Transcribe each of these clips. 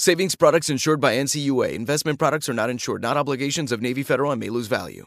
Savings products insured by NCUA. Investment products are not insured, not obligations of Navy Federal and may lose value.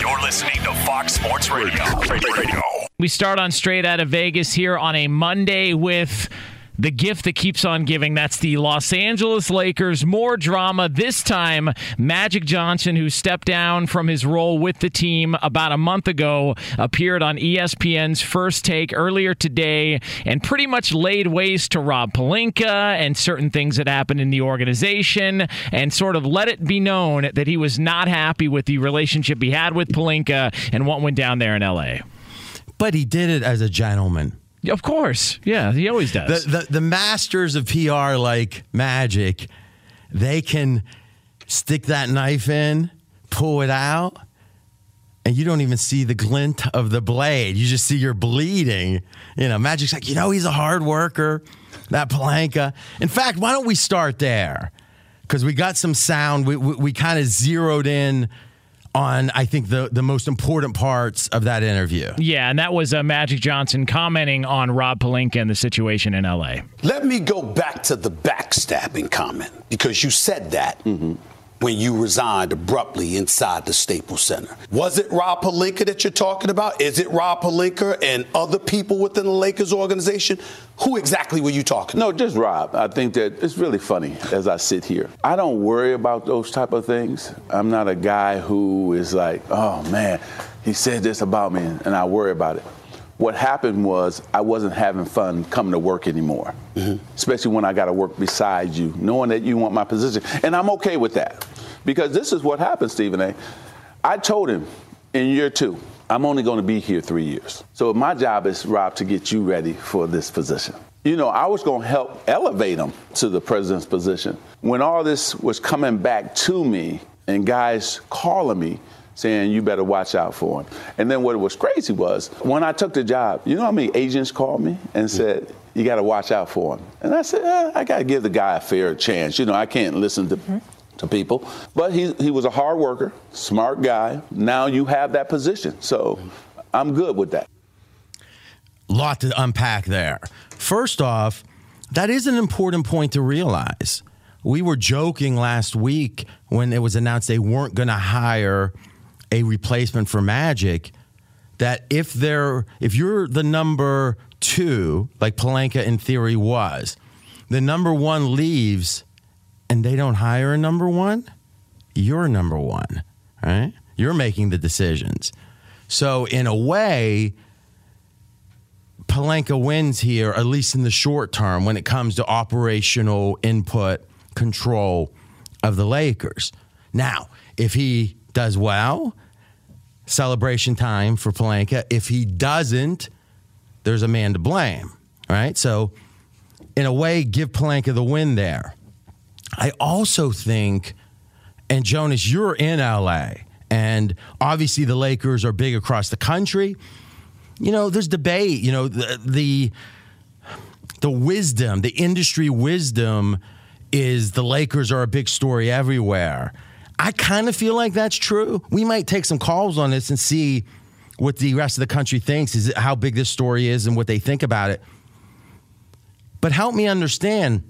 You're listening to Fox Sports Radio. Radio. We start on straight out of Vegas here on a Monday with the gift that keeps on giving. That's the Los Angeles Lakers. More drama. This time, Magic Johnson, who stepped down from his role with the team about a month ago, appeared on ESPN's first take earlier today and pretty much laid waste to Rob Pelinka and certain things that happened in the organization and sort of let it be known that he was not happy with the relationship he had with Pelinka and what went down there in LA. But he did it as a gentleman. Of course. Yeah, he always does. The, the, the masters of PR like Magic, they can stick that knife in, pull it out, and you don't even see the glint of the blade. You just see you're bleeding. You know, Magic's like, you know, he's a hard worker, that Pelinka. In fact, why don't we start there? Because we got some sound. We, we, we kind of zeroed in on I think the the most important parts of that interview. Yeah, and that was uh, Magic Johnson commenting on Rob Pelinka and the situation in LA. Let me go back to the backstabbing comment because you said that. Mm-hmm. When you resigned abruptly inside the Staples Center. Was it Rob Pelinka that you're talking about? Is it Rob Pelinka and other people within the Lakers organization? Who exactly were you talking No, just Rob. I think that it's really funny as I sit here. I don't worry about those type of things. I'm not a guy who is like, oh man, he said this about me, and I worry about it. What happened was I wasn't having fun coming to work anymore, mm-hmm. especially when I got to work beside you, knowing that you want my position. And I'm okay with that because this is what happened, Stephen A. I told him in year two, I'm only going to be here three years. So my job is, Rob, to get you ready for this position. You know, I was going to help elevate him to the president's position. When all this was coming back to me and guys calling me, saying you better watch out for him. And then what was crazy was when I took the job, you know how many agents called me and said, you got to watch out for him. And I said, eh, I got to give the guy a fair chance. You know, I can't listen to. Mm-hmm. To people, but he, he was a hard worker, smart guy. Now you have that position. So I'm good with that. Lot to unpack there. First off, that is an important point to realize. We were joking last week when it was announced they weren't going to hire a replacement for Magic that if they're if you're the number 2 like Pelinka in theory was, the number 1 leaves and they don't hire a number 1, you're number 1, right? You're making the decisions. So in a way, Pelinka wins here, at least in the short term, when it comes to operational input control of the Lakers. Now, if he does well, celebration time for Pelinka. If he doesn't, there's a man to blame, right? So, in a way, give Pelinka the win there. I also think, And Jonas, you're in LA, and obviously the Lakers are big across the country. You know, there's debate. You know, the the, the wisdom, the industry wisdom, is the Lakers are a big story everywhere. I kind of feel like that's true. We might take some calls on this and see what the rest of the country thinks is how big this story is and what they think about it. But help me understand.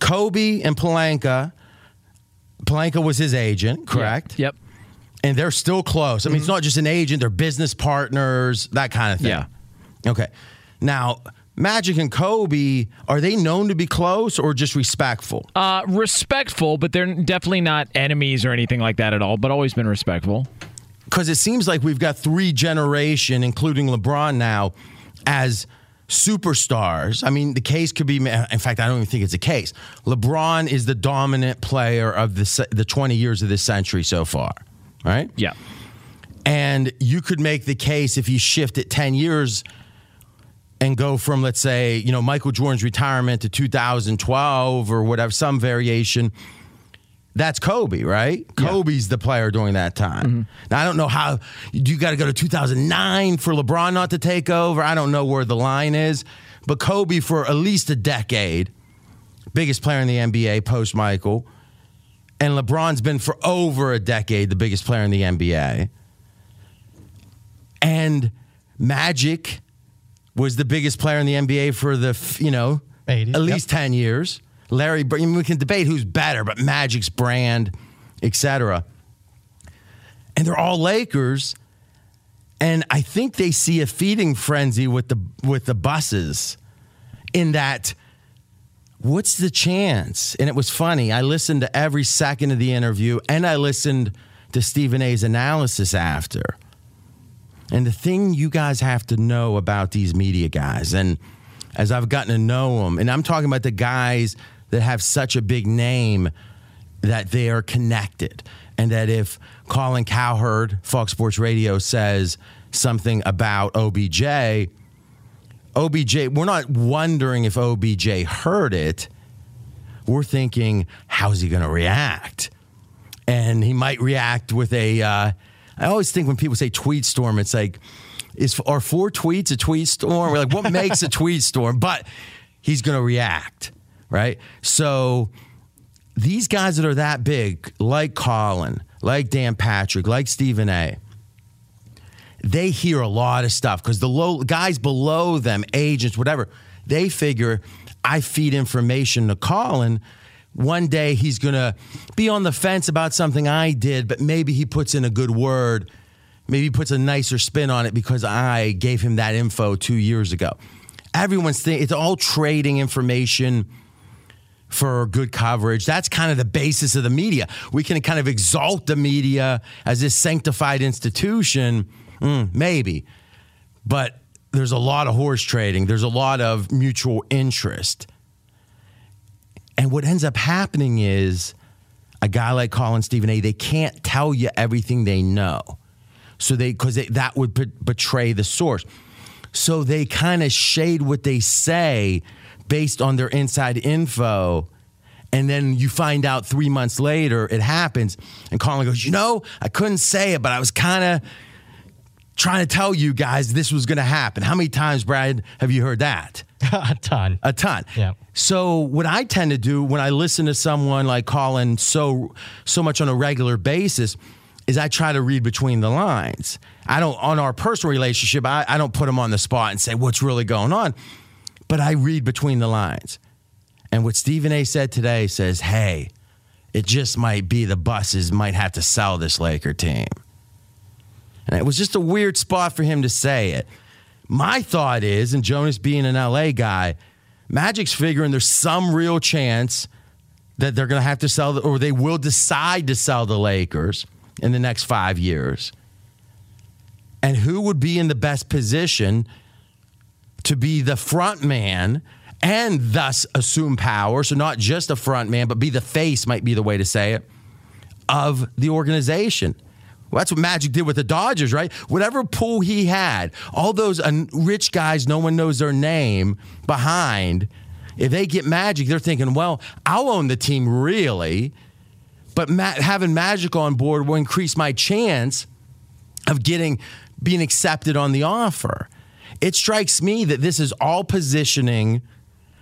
Kobe and Pelinka. Pelinka was his agent, correct? Yep. And they're still close. I mean, it's mm-hmm. not just an agent; they're business partners, that kind of thing. Yeah. Okay. Now, Magic and Kobe, are they known to be close or just respectful? Uh, respectful, but they're definitely not enemies or anything like that at all. But always been respectful. Because it seems like we've got three generation, including LeBron now, as superstars. I mean, the case could be. In fact, I don't even think it's a case. LeBron is the dominant player of the the 20 years of this century so far, right? Yeah. And you could make the case if you shift it 10 years and go from, let's say, you know, Michael Jordan's retirement to 2012 or whatever, some variation. That's Kobe, right? Kobe's the player during that time. Mm-hmm. Now, I don't know how you got to go to 2009 for LeBron not to take over. I don't know where the line is, but Kobe for at least a decade, biggest player in the NBA post Michael, and LeBron's been for over a decade the biggest player in the NBA. And Magic was the biggest player in the NBA for the, you know, 80s, at least 10 years. Larry, I mean, we can debate who's better, but Magic's brand, etc. And they're all Lakers. And I think they see a feeding frenzy with the with the Busses in that what's the chance? And it was funny. I listened to every second of the interview and I listened to Stephen A's analysis after. And the thing you guys have to know about these media guys, and as I've gotten to know them, and I'm talking about the guys that have such a big name that they are connected. And that if Colin Cowherd, Fox Sports Radio, says something about OBJ, OBJ, we're not wondering if OBJ heard it. We're thinking, how's he going to react? And he might react with a. Uh, I always think when people say tweet storm, it's like, is are four tweets a tweet storm? We're like, what makes a tweet storm? But he's going to react, right? So these guys that are that big, like Colin, like Dan Patrick, like Stephen A. They hear a lot of stuff because the low guys below them, agents, whatever, they figure I feed information to Colin. One day he's going to be on the fence about something I did, but maybe he puts in a good word. Maybe he puts a nicer spin on it because I gave him that info two years ago. Everyone's it's all trading information for good coverage. That's kind of the basis of the media. We can kind of exalt the media as this sanctified institution, Mm, maybe. But there's a lot of horse trading, there's a lot of mutual interest. And what ends up happening is a guy like Colin Stephen A, they can't tell you everything they know. So they, because that would be- betray the source. So they kind of shade what they say based on their inside info. And then you find out three months later it happens. And Colin goes, You know, I couldn't say it, but I was kind of trying to tell you guys this was going to happen. How many times, Brad, have you heard that? a ton. A ton. Yeah. So what I tend to do when I listen to someone like Colin so so much on a regular basis is I try to read between the lines. I don't on our personal relationship, I, I don't put him on the spot and say what's really going on. But I read between the lines. And what Stephen A said today says, hey, it just might be the Busses might have to sell this Laker team. And it was just a weird spot for him to say it. My thought is, and Jonas being an LA guy, Magic's figuring there's some real chance that they're going to have to sell, the, or they will decide to sell the Lakers in the next five years. And who would be in the best position to be the front man and thus assume power? So, not just a front man, but be the face, might be the way to say it, of the organization. Well, that's what Magic did with the Dodgers, right? Whatever pool he had, all those rich guys, no one knows their name behind. If they get Magic, they're thinking, well, I'll own the team really, but Ma- having Magic on board will increase my chance of getting being accepted on the offer. It strikes me that this is all positioning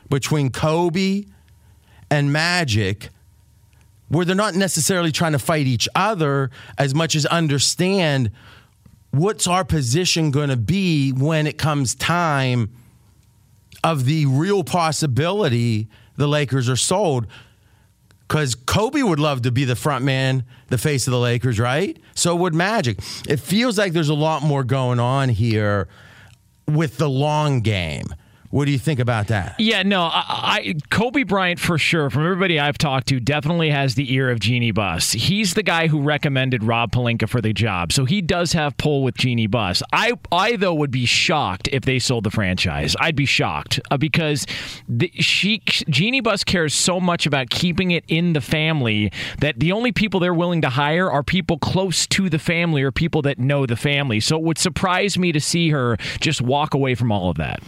between Kobe and Magic where they're not necessarily trying to fight each other as much as understand what's our position going to be when it comes time of the real possibility the Lakers are sold. Because Kobe would love to be the front man, the face of the Lakers, right? So would Magic. It feels like there's a lot more going on here with the long game. What do you think about that? Yeah, no, I, I Kobe Bryant for sure. From everybody I've talked to, definitely has the ear of Jeanie Buss. He's the guy who recommended Rob Pelinka for the job, so he does have pull with Jeanie Buss. I, I though would be shocked if they sold the franchise. I'd be shocked uh, because the, she Jeanie Buss cares so much about keeping it in the family that the only people they're willing to hire are people close to the family or people that know the family. So it would surprise me to see her just walk away from all of that.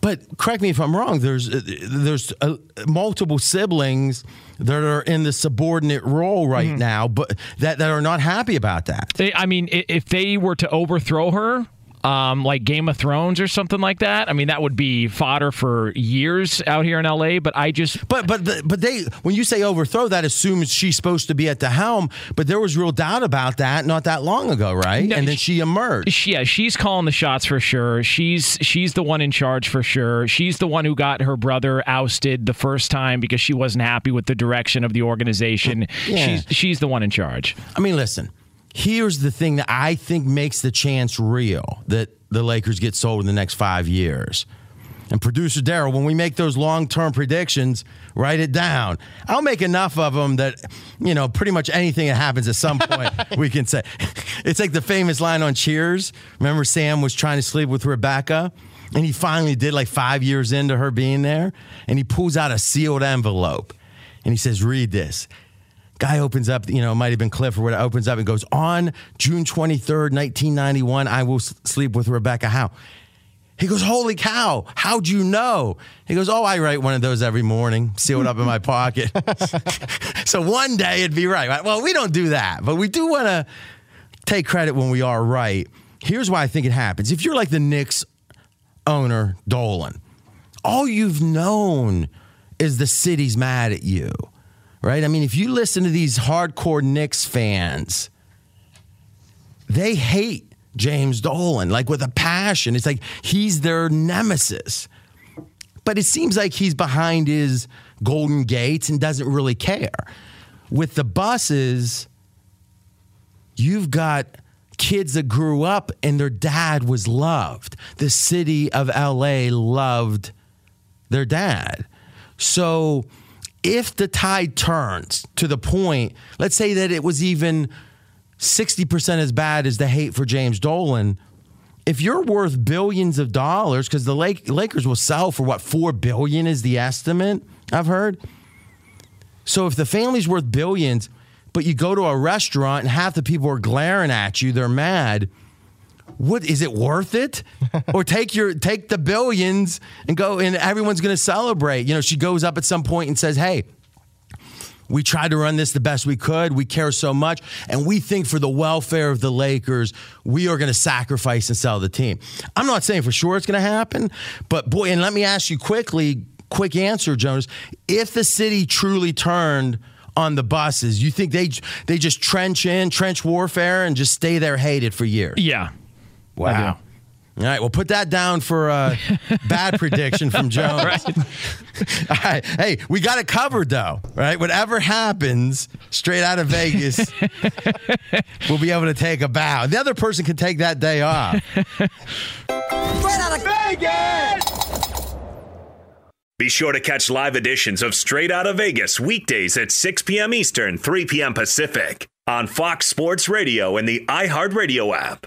But correct me if I'm wrong. There's uh, there's uh, multiple siblings that are in the subordinate role right mm-hmm. now, but that, that are not happy about that. They, I mean, if they were to overthrow her, um, like Game of Thrones or something like that. I mean, that would be fodder for years out here in LA. But I just, but but but they, when you say overthrow, that assumes she's supposed to be at the helm. But there was real doubt about that not that long ago, right? No, and then she emerged. She, yeah, she's calling the shots for sure. She's she's the one in charge for sure. She's the one who got her brother ousted the first time because she wasn't happy with the direction of the organization. Yeah. She's she's the one in charge. I mean, listen here's the thing that I think makes the chance real that the Lakers get sold in the next five years. And producer Daryl, when we make those long term predictions, write it down. I'll make enough of them that, you know, pretty much anything that happens at some point we can say. It's like the famous line on Cheers. Remember, Sam was trying to sleep with Rebecca? And he finally did, like five years into her being there. And he pulls out a sealed envelope and he says, Read this. Guy opens up, you know, it might have been Cliff or whatever, opens up and goes, On June 23rd, 1991, I will sleep with Rebecca Howe. He goes, Holy cow, how'd you know? He goes, Oh, I write one of those every morning, sealed up in my pocket. so one day it'd be right. Well, we don't do that, but we do want to take credit when we are right. Here's why I think it happens. If you're like the Knicks owner, Dolan, all you've known is the city's mad at you right? I mean, if you listen to these hardcore Knicks fans, they hate James Dolan like with a passion. It's like he's their nemesis. But it seems like he's behind his golden gates and doesn't really care. With the Busses, you've got kids that grew up and their dad was loved. The city of LA loved their dad. So if the tide turns to the point, let's say that it was even 60% as bad as the hate for James Dolan, if you're worth billions of dollars, because the Lakers will sell for what, four billion is the estimate I've heard. So if the family's worth billions, but you go to a restaurant and half the people are glaring at you, they're mad what is it worth it? or take your take the billions and go and everyone's going to celebrate. You know, she goes up at some point and says, "Hey, we tried to run this the best we could. We care so much. And we think for the welfare of the Lakers, we are going to sacrifice and sell the team. I'm not saying for sure it's going to happen, but boy, and let me ask you quickly, quick answer, Jonas. If the city truly turned on the Busses, you think they they just trench in, trench warfare, and just stay there hated for years? Yeah. Wow. All right, well, put that down for uh, a bad prediction from Jones. right. All right, hey, we got it covered though, right? Whatever happens, straight out of Vegas, we'll be able to take a bow. The other person can take that day off. straight out of Vegas. Be sure to catch live editions of Straight Out of Vegas weekdays at 6 p.m. Eastern, 3 p.m. Pacific on Fox Sports Radio and the iHeartRadio app.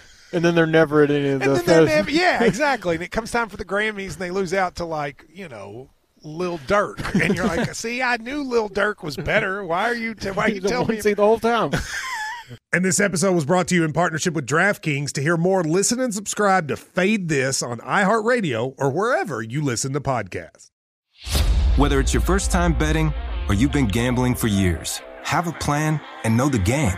and then they're never at any of the. And then never, yeah, exactly. And it comes time for the Grammys, and they lose out to like you know Lil Durk, and you're like, see, I knew Lil Durk was better. Why are you? T- why are you telling me? See the whole time. and this episode was brought to you in partnership with DraftKings. To hear more, listen and subscribe to Fade This on iHeartRadio or wherever you listen to podcasts. Whether it's your first time betting or you've been gambling for years, have a plan and know the game.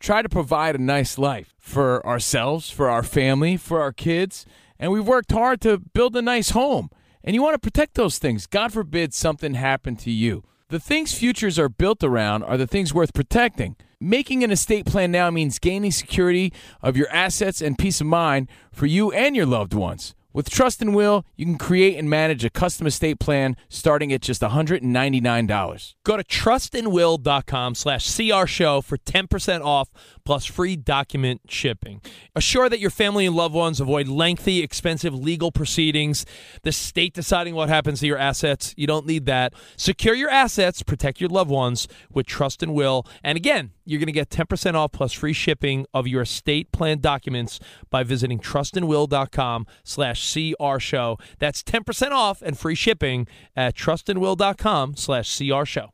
try to provide a nice life for ourselves, for our family, for our kids, and we've worked hard to build a nice home. And you want to protect those things. God forbid something happened to you. The things futures are built around are the things worth protecting. Making an estate plan now means gaining security of your assets and peace of mind for you and your loved ones. With Trust and Will, you can create and manage a custom estate plan starting at just $199. Go to trustandwill.com slash CR show for 10% off plus free document shipping. Assure that your family and loved ones avoid lengthy, expensive legal proceedings, the state deciding what happens to your assets. You don't need that. Secure your assets, protect your loved ones with Trust and Will. And again, you're going to get 10% off plus free shipping of your estate plan documents by visiting trustandwill.com slash CR show. That's 10% off and free shipping at trustandwill.com slash CR show.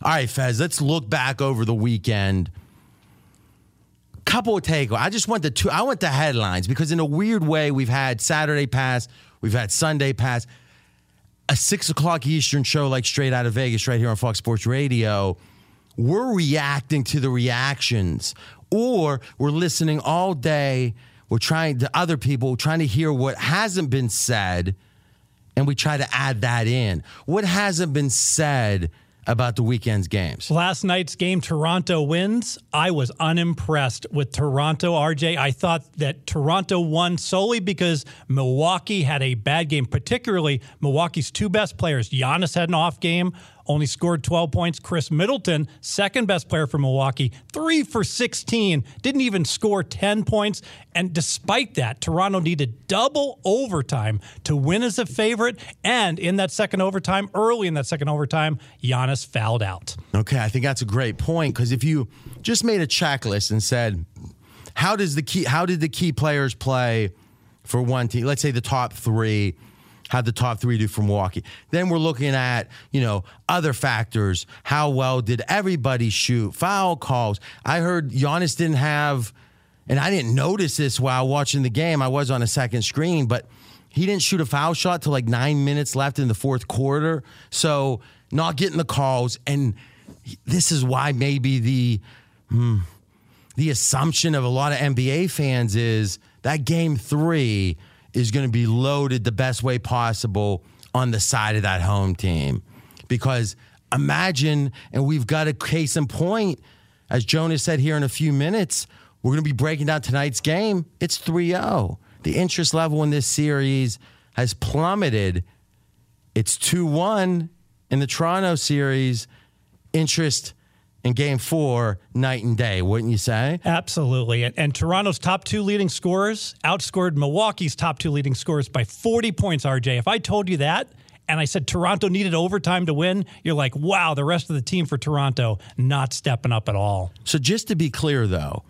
All right, Fez, let's look back over the weekend. Couple of takeaways. I just want the two. I want the headlines because in a weird way, we've had Saturday pass, we've had Sunday pass, a six o'clock Eastern show like Straight Out of Vegas right here on Fox Sports Radio. We're reacting to the reactions, or we're listening all day. We're trying to other people trying to hear what hasn't been said, and we try to add that in. What hasn't been said about the weekend's games. Last night's game, Toronto wins. I was unimpressed with Toronto, RJ. I thought that Toronto won solely because Milwaukee had a bad game, particularly Milwaukee's two best players. Giannis had an off game, only scored 12 points. Khris Middleton, second best player for Milwaukee, three for 16, didn't even score 10 points. And despite that, Toronto needed double overtime to win as a favorite. And in that second overtime, early in that second overtime, Giannis fouled out. Okay, I think that's a great point because if you just made a checklist and said, how does the key how did the key players play for one team? Let's say the top three how the top three do for Milwaukee. Then we're looking at, you know, other factors. How well did everybody shoot? Foul calls. I heard Giannis didn't have, and I didn't notice this while watching the game. I was on a second screen, but he didn't shoot a foul shot till like nine minutes left in the fourth quarter. So not getting the calls. And this is why maybe the hmm, the assumption of a lot of NBA fans is that game three is going to be loaded the best way possible on the side of that home team. Because imagine, and we've got a case in point, as Jonas said here in a few minutes, we're going to be breaking down tonight's game. It's 3 0. The interest level in this series has plummeted. It's 2 1 in the Toronto series. Interest in game four, night and day, wouldn't you say? Absolutely. And, and, Toronto's top two leading scorers outscored Milwaukee's top two leading scorers by 40 points, RJ. If I told you that, and I said Toronto needed overtime to win, you're like, wow, the rest of the team for Toronto not stepping up at all. So just to be clear, though,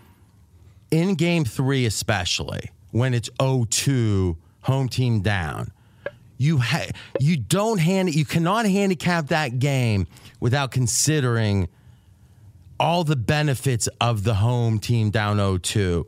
in game three, especially when it's 0 2, home team down, you ha- you don't hand you cannot handicap that game without considering all the benefits of the home team down 0-2.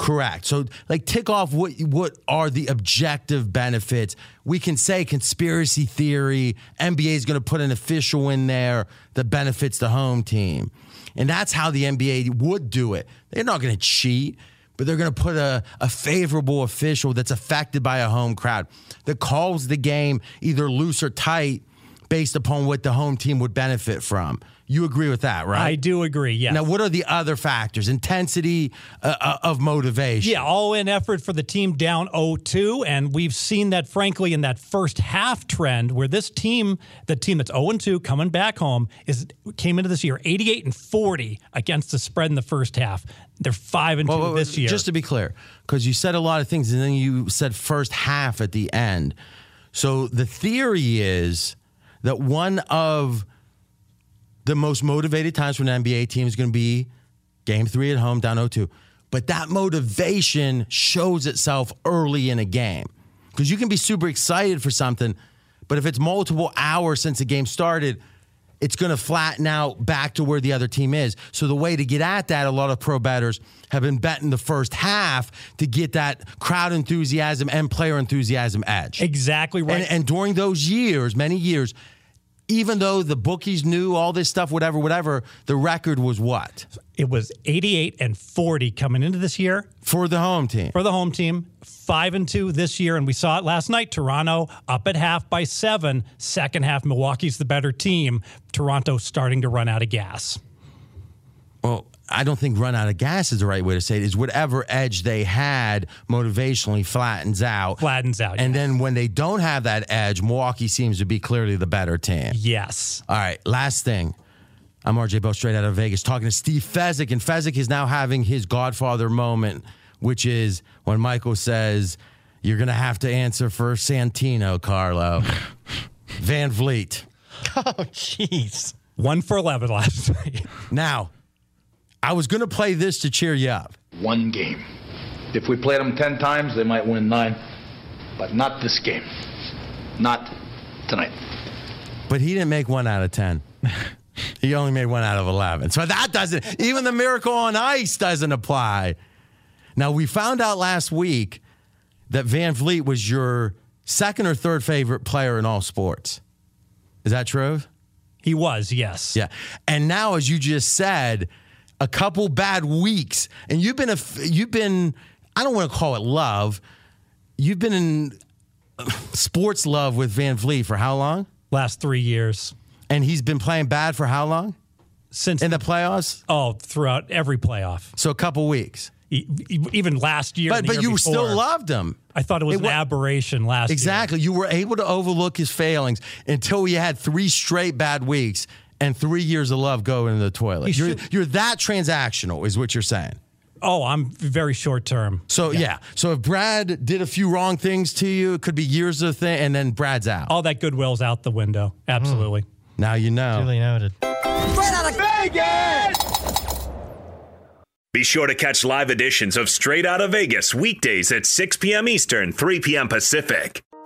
Correct. So, like, tick off what what are the objective benefits? We can say conspiracy theory. NBA is going to put an official in there that benefits the home team, and that's how the NBA would do it. They're not going to cheat, but they're going to put a, a favorable official that's affected by a home crowd that calls the game either loose or tight based upon what the home team would benefit from. You agree with that, right? I do agree. Yes. Now, what are the other factors? Intensity uh, uh of motivation. Yeah, all in effort for the team down 0-2, and we've seen that, frankly, in that first half trend where this team, the team that's 0-2 coming back home, is came into this year 88 and 40 against the spread in the first half. They're five and well, two this year. Just to be clear, because you said a lot of things, and then you said first half at the end. So the theory is that one of the most motivated times for an NBA team is going to be game three at home, down 0 2. But that motivation shows itself early in a game because you can be super excited for something, but if it's multiple hours since the game started, it's going to flatten out back to where the other team is. So the way to get at that, a lot of pro bettors have been betting the first half to get that crowd enthusiasm and player enthusiasm edge. Exactly right. And, and during those years, many years, even though the bookies knew all this stuff, whatever, whatever, the record was what? It was 88 and 40 coming into this year for the home team. For the home team, five and two this year, and we saw it last night. Toronto up at half by seven. Second half, Milwaukee's the better team. Toronto starting to run out of gas. Well, I don't think run out of gas is the right way to say it. Is whatever edge they had motivationally flattens out. Flattens out. And yes. then when they don't have that edge, Milwaukee seems to be clearly the better team. Yes. All right. Last thing. I'm RJ Bell straight out of Vegas talking to Steve Fezzik, and Fezzik is now having his Godfather moment, which is when Michael says, You're going to have to answer for Santino, Carlo. VanVleet. Oh, jeez. One for 11 last night. Now, I was going to play this to cheer you up. One game. If we played them 10 times, they might win nine. But not this game. Not tonight. But he didn't make one out of 10. he only made one out of 11. So that doesn't, even the miracle on ice doesn't apply. Now, we found out last week that VanVleet was your second or third favorite player in all sports. Is that true? He was, yes. Yeah. And now, as you just said, a couple bad weeks, and you've been a you've been I don't want to call it love. You've been in sports love with VanVleet for how long? Last three years. And he's been playing bad for how long? Since in the playoffs? Oh, throughout every playoff. So a couple weeks. Even last year, but but year you before, still loved him. I thought it was It an aberration last Exactly. year. Exactly. You were able to overlook his failings until he had three straight bad weeks and three years of love go into the toilet. He You're, you're that transactional, is what you're saying. Oh, I'm very short term. So yeah. So if Brad did a few wrong things to you, it could be years of thing, and then Brad's out. All that goodwill's out the window. Absolutely. Hmm. Now you know. Duly noted. Straight out of Vegas! Be sure to catch live editions of Straight Out of Vegas weekdays at 6 p.m. Eastern, 3 p.m. Pacific.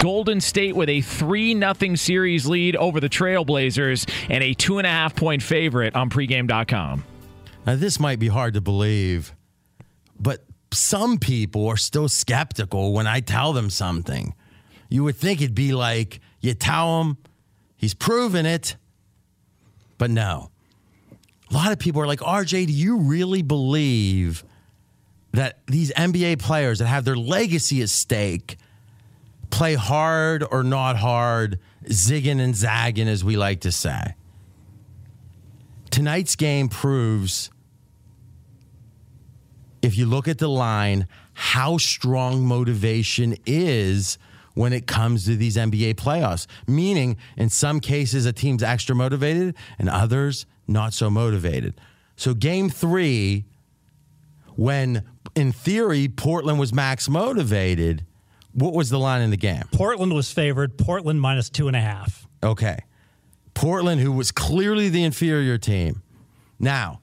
Golden State with a 3 0 series lead over the Trailblazers and a two and a half point favorite on pregame.com. Now, this might be hard to believe, but some people are still skeptical when I tell them something. You would think it'd be like you tell him, he's proven it, but no. A lot of people are like, RJ, do you really believe that these NBA players that have their legacy at stake play hard or not hard, zigging and zagging, as we like to say? Tonight's game proves if you look at the line, how strong motivation is when it comes to these NBA playoffs. Meaning, in some cases, a team's extra motivated and others not so motivated. So, game three, when in theory Portland was max motivated, what was the line in the game? Portland was favored. Portland minus two and a half. Okay. Portland, who was clearly the inferior team. Now,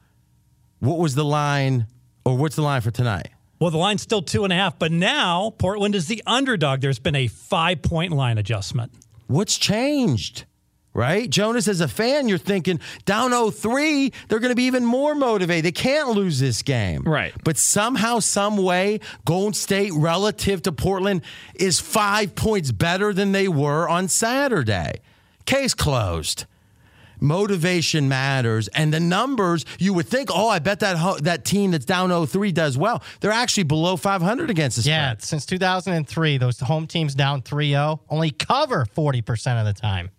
what was the line, or what's the line for tonight? Well, the line's still two and a half, but now Portland is the underdog. There's been a five point line adjustment. What's changed? Right? Jonas, as a fan, you're thinking down 0 they're going to be even more motivated. They can't lose this game. Right. But somehow, some way, Golden State relative to Portland is five points better than they were on Saturday. Case closed. Motivation matters, and the numbers you would think, oh, I bet that ho- that team that's down 0-3 does well. They're actually below 500 against the spread. Yeah, since 2003, those home teams down 3-0 only cover 40% of the time.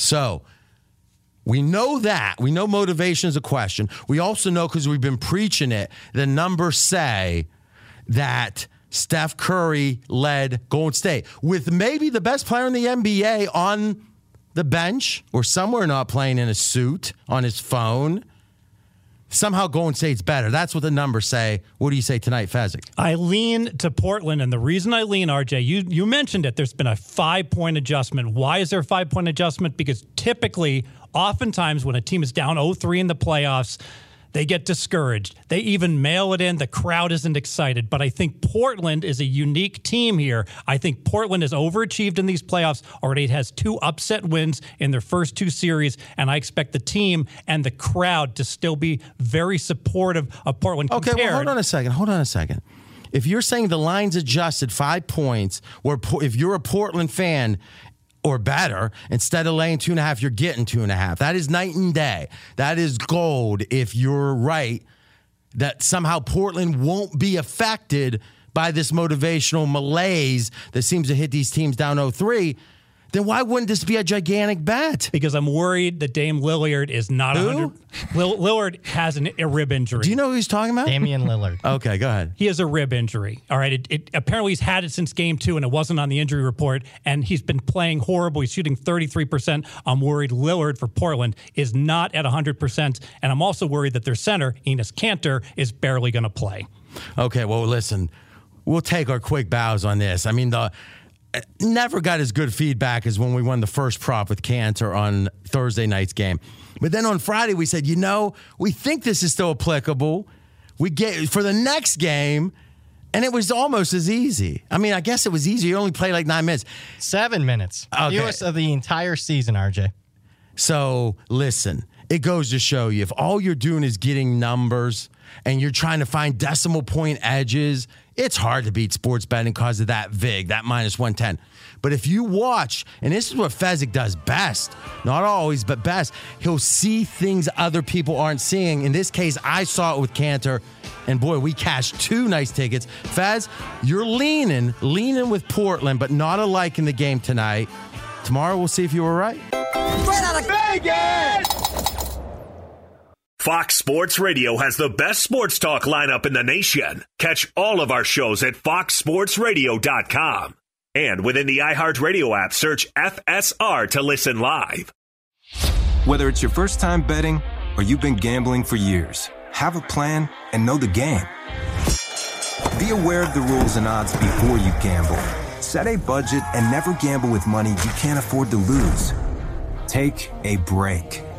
So we know that. We know motivation is a question. We also know because we've been preaching it, the numbers say that Steph Curry led Golden State with maybe the best player in the NBA on the bench or somewhere not playing in a suit on his phone. Somehow Golden State's better. That's what the numbers say. What do you say tonight, Fezzik? I lean to Portland, and the reason I lean, RJ, you you mentioned it. There's been a five point adjustment. Why is there a five point adjustment? Because typically, oftentimes, when a team is down 0-3 in the playoffs, they get discouraged. They even mail it in. The crowd isn't excited. But I think Portland is a unique team here. I think Portland has overachieved in these playoffs. Already has two upset wins in their first two series. And I expect the team and the crowd to still be very supportive of Portland. Okay, compared- well, hold on a second. Hold on a second. If you're saying the line's adjusted five points, where if you're a Portland fan or better, instead of laying two and a half, you're getting two and a half. That is night and day. That is gold if you're right that somehow Portland won't be affected by this motivational malaise that seems to hit these teams down 0 3. Then why wouldn't this be a gigantic bet? Because I'm worried that Dame Lillard is not Who? 100. Lill- Lillard has an, a rib injury. Do you know who he's talking about? Damian Lillard. Okay, go ahead. He has a rib injury. All right. It, it, apparently, he's had it since game two, and it wasn't on the injury report. And he's been playing horrible. He's shooting 33%. I'm worried Lillard for Portland is not at 100%. And I'm also worried that their center, Enes Kanter, is barely going to play. Okay, well, listen, we'll take our quick bows on this. I mean, the never got as good feedback as when we won the first prop with Kanter on Thursday night's game. But then on Friday, we said, you know, we think this is still applicable. We get for the next game, and it was almost as easy. I mean, I guess it was easy. You only played like nine minutes, seven minutes, okay. fewest of the entire season. RJ. So listen, it goes to show you if all you're doing is getting numbers and you're trying to find decimal point edges, it's hard to beat sports betting because of that VIG, that minus 110. But if you watch, and this is what Fezzik does best, not always, but best, he'll see things other people aren't seeing. In this case, I saw it with Kanter, and boy, we cashed two nice tickets. Fez, you're leaning, leaning with Portland, but not alike in the game tonight. Tomorrow, we'll see if you were right. Straight out of Vegas! Fox Sports Radio has the best sports talk lineup in the nation. Catch all of our shows at foxsportsradio.com. And within the iHeartRadio app, search FSR to listen live. Whether it's your first time betting or you've been gambling for years, have a plan and know the game. Be aware of the rules and odds before you gamble. Set a budget and never gamble with money you can't afford to lose. Take a break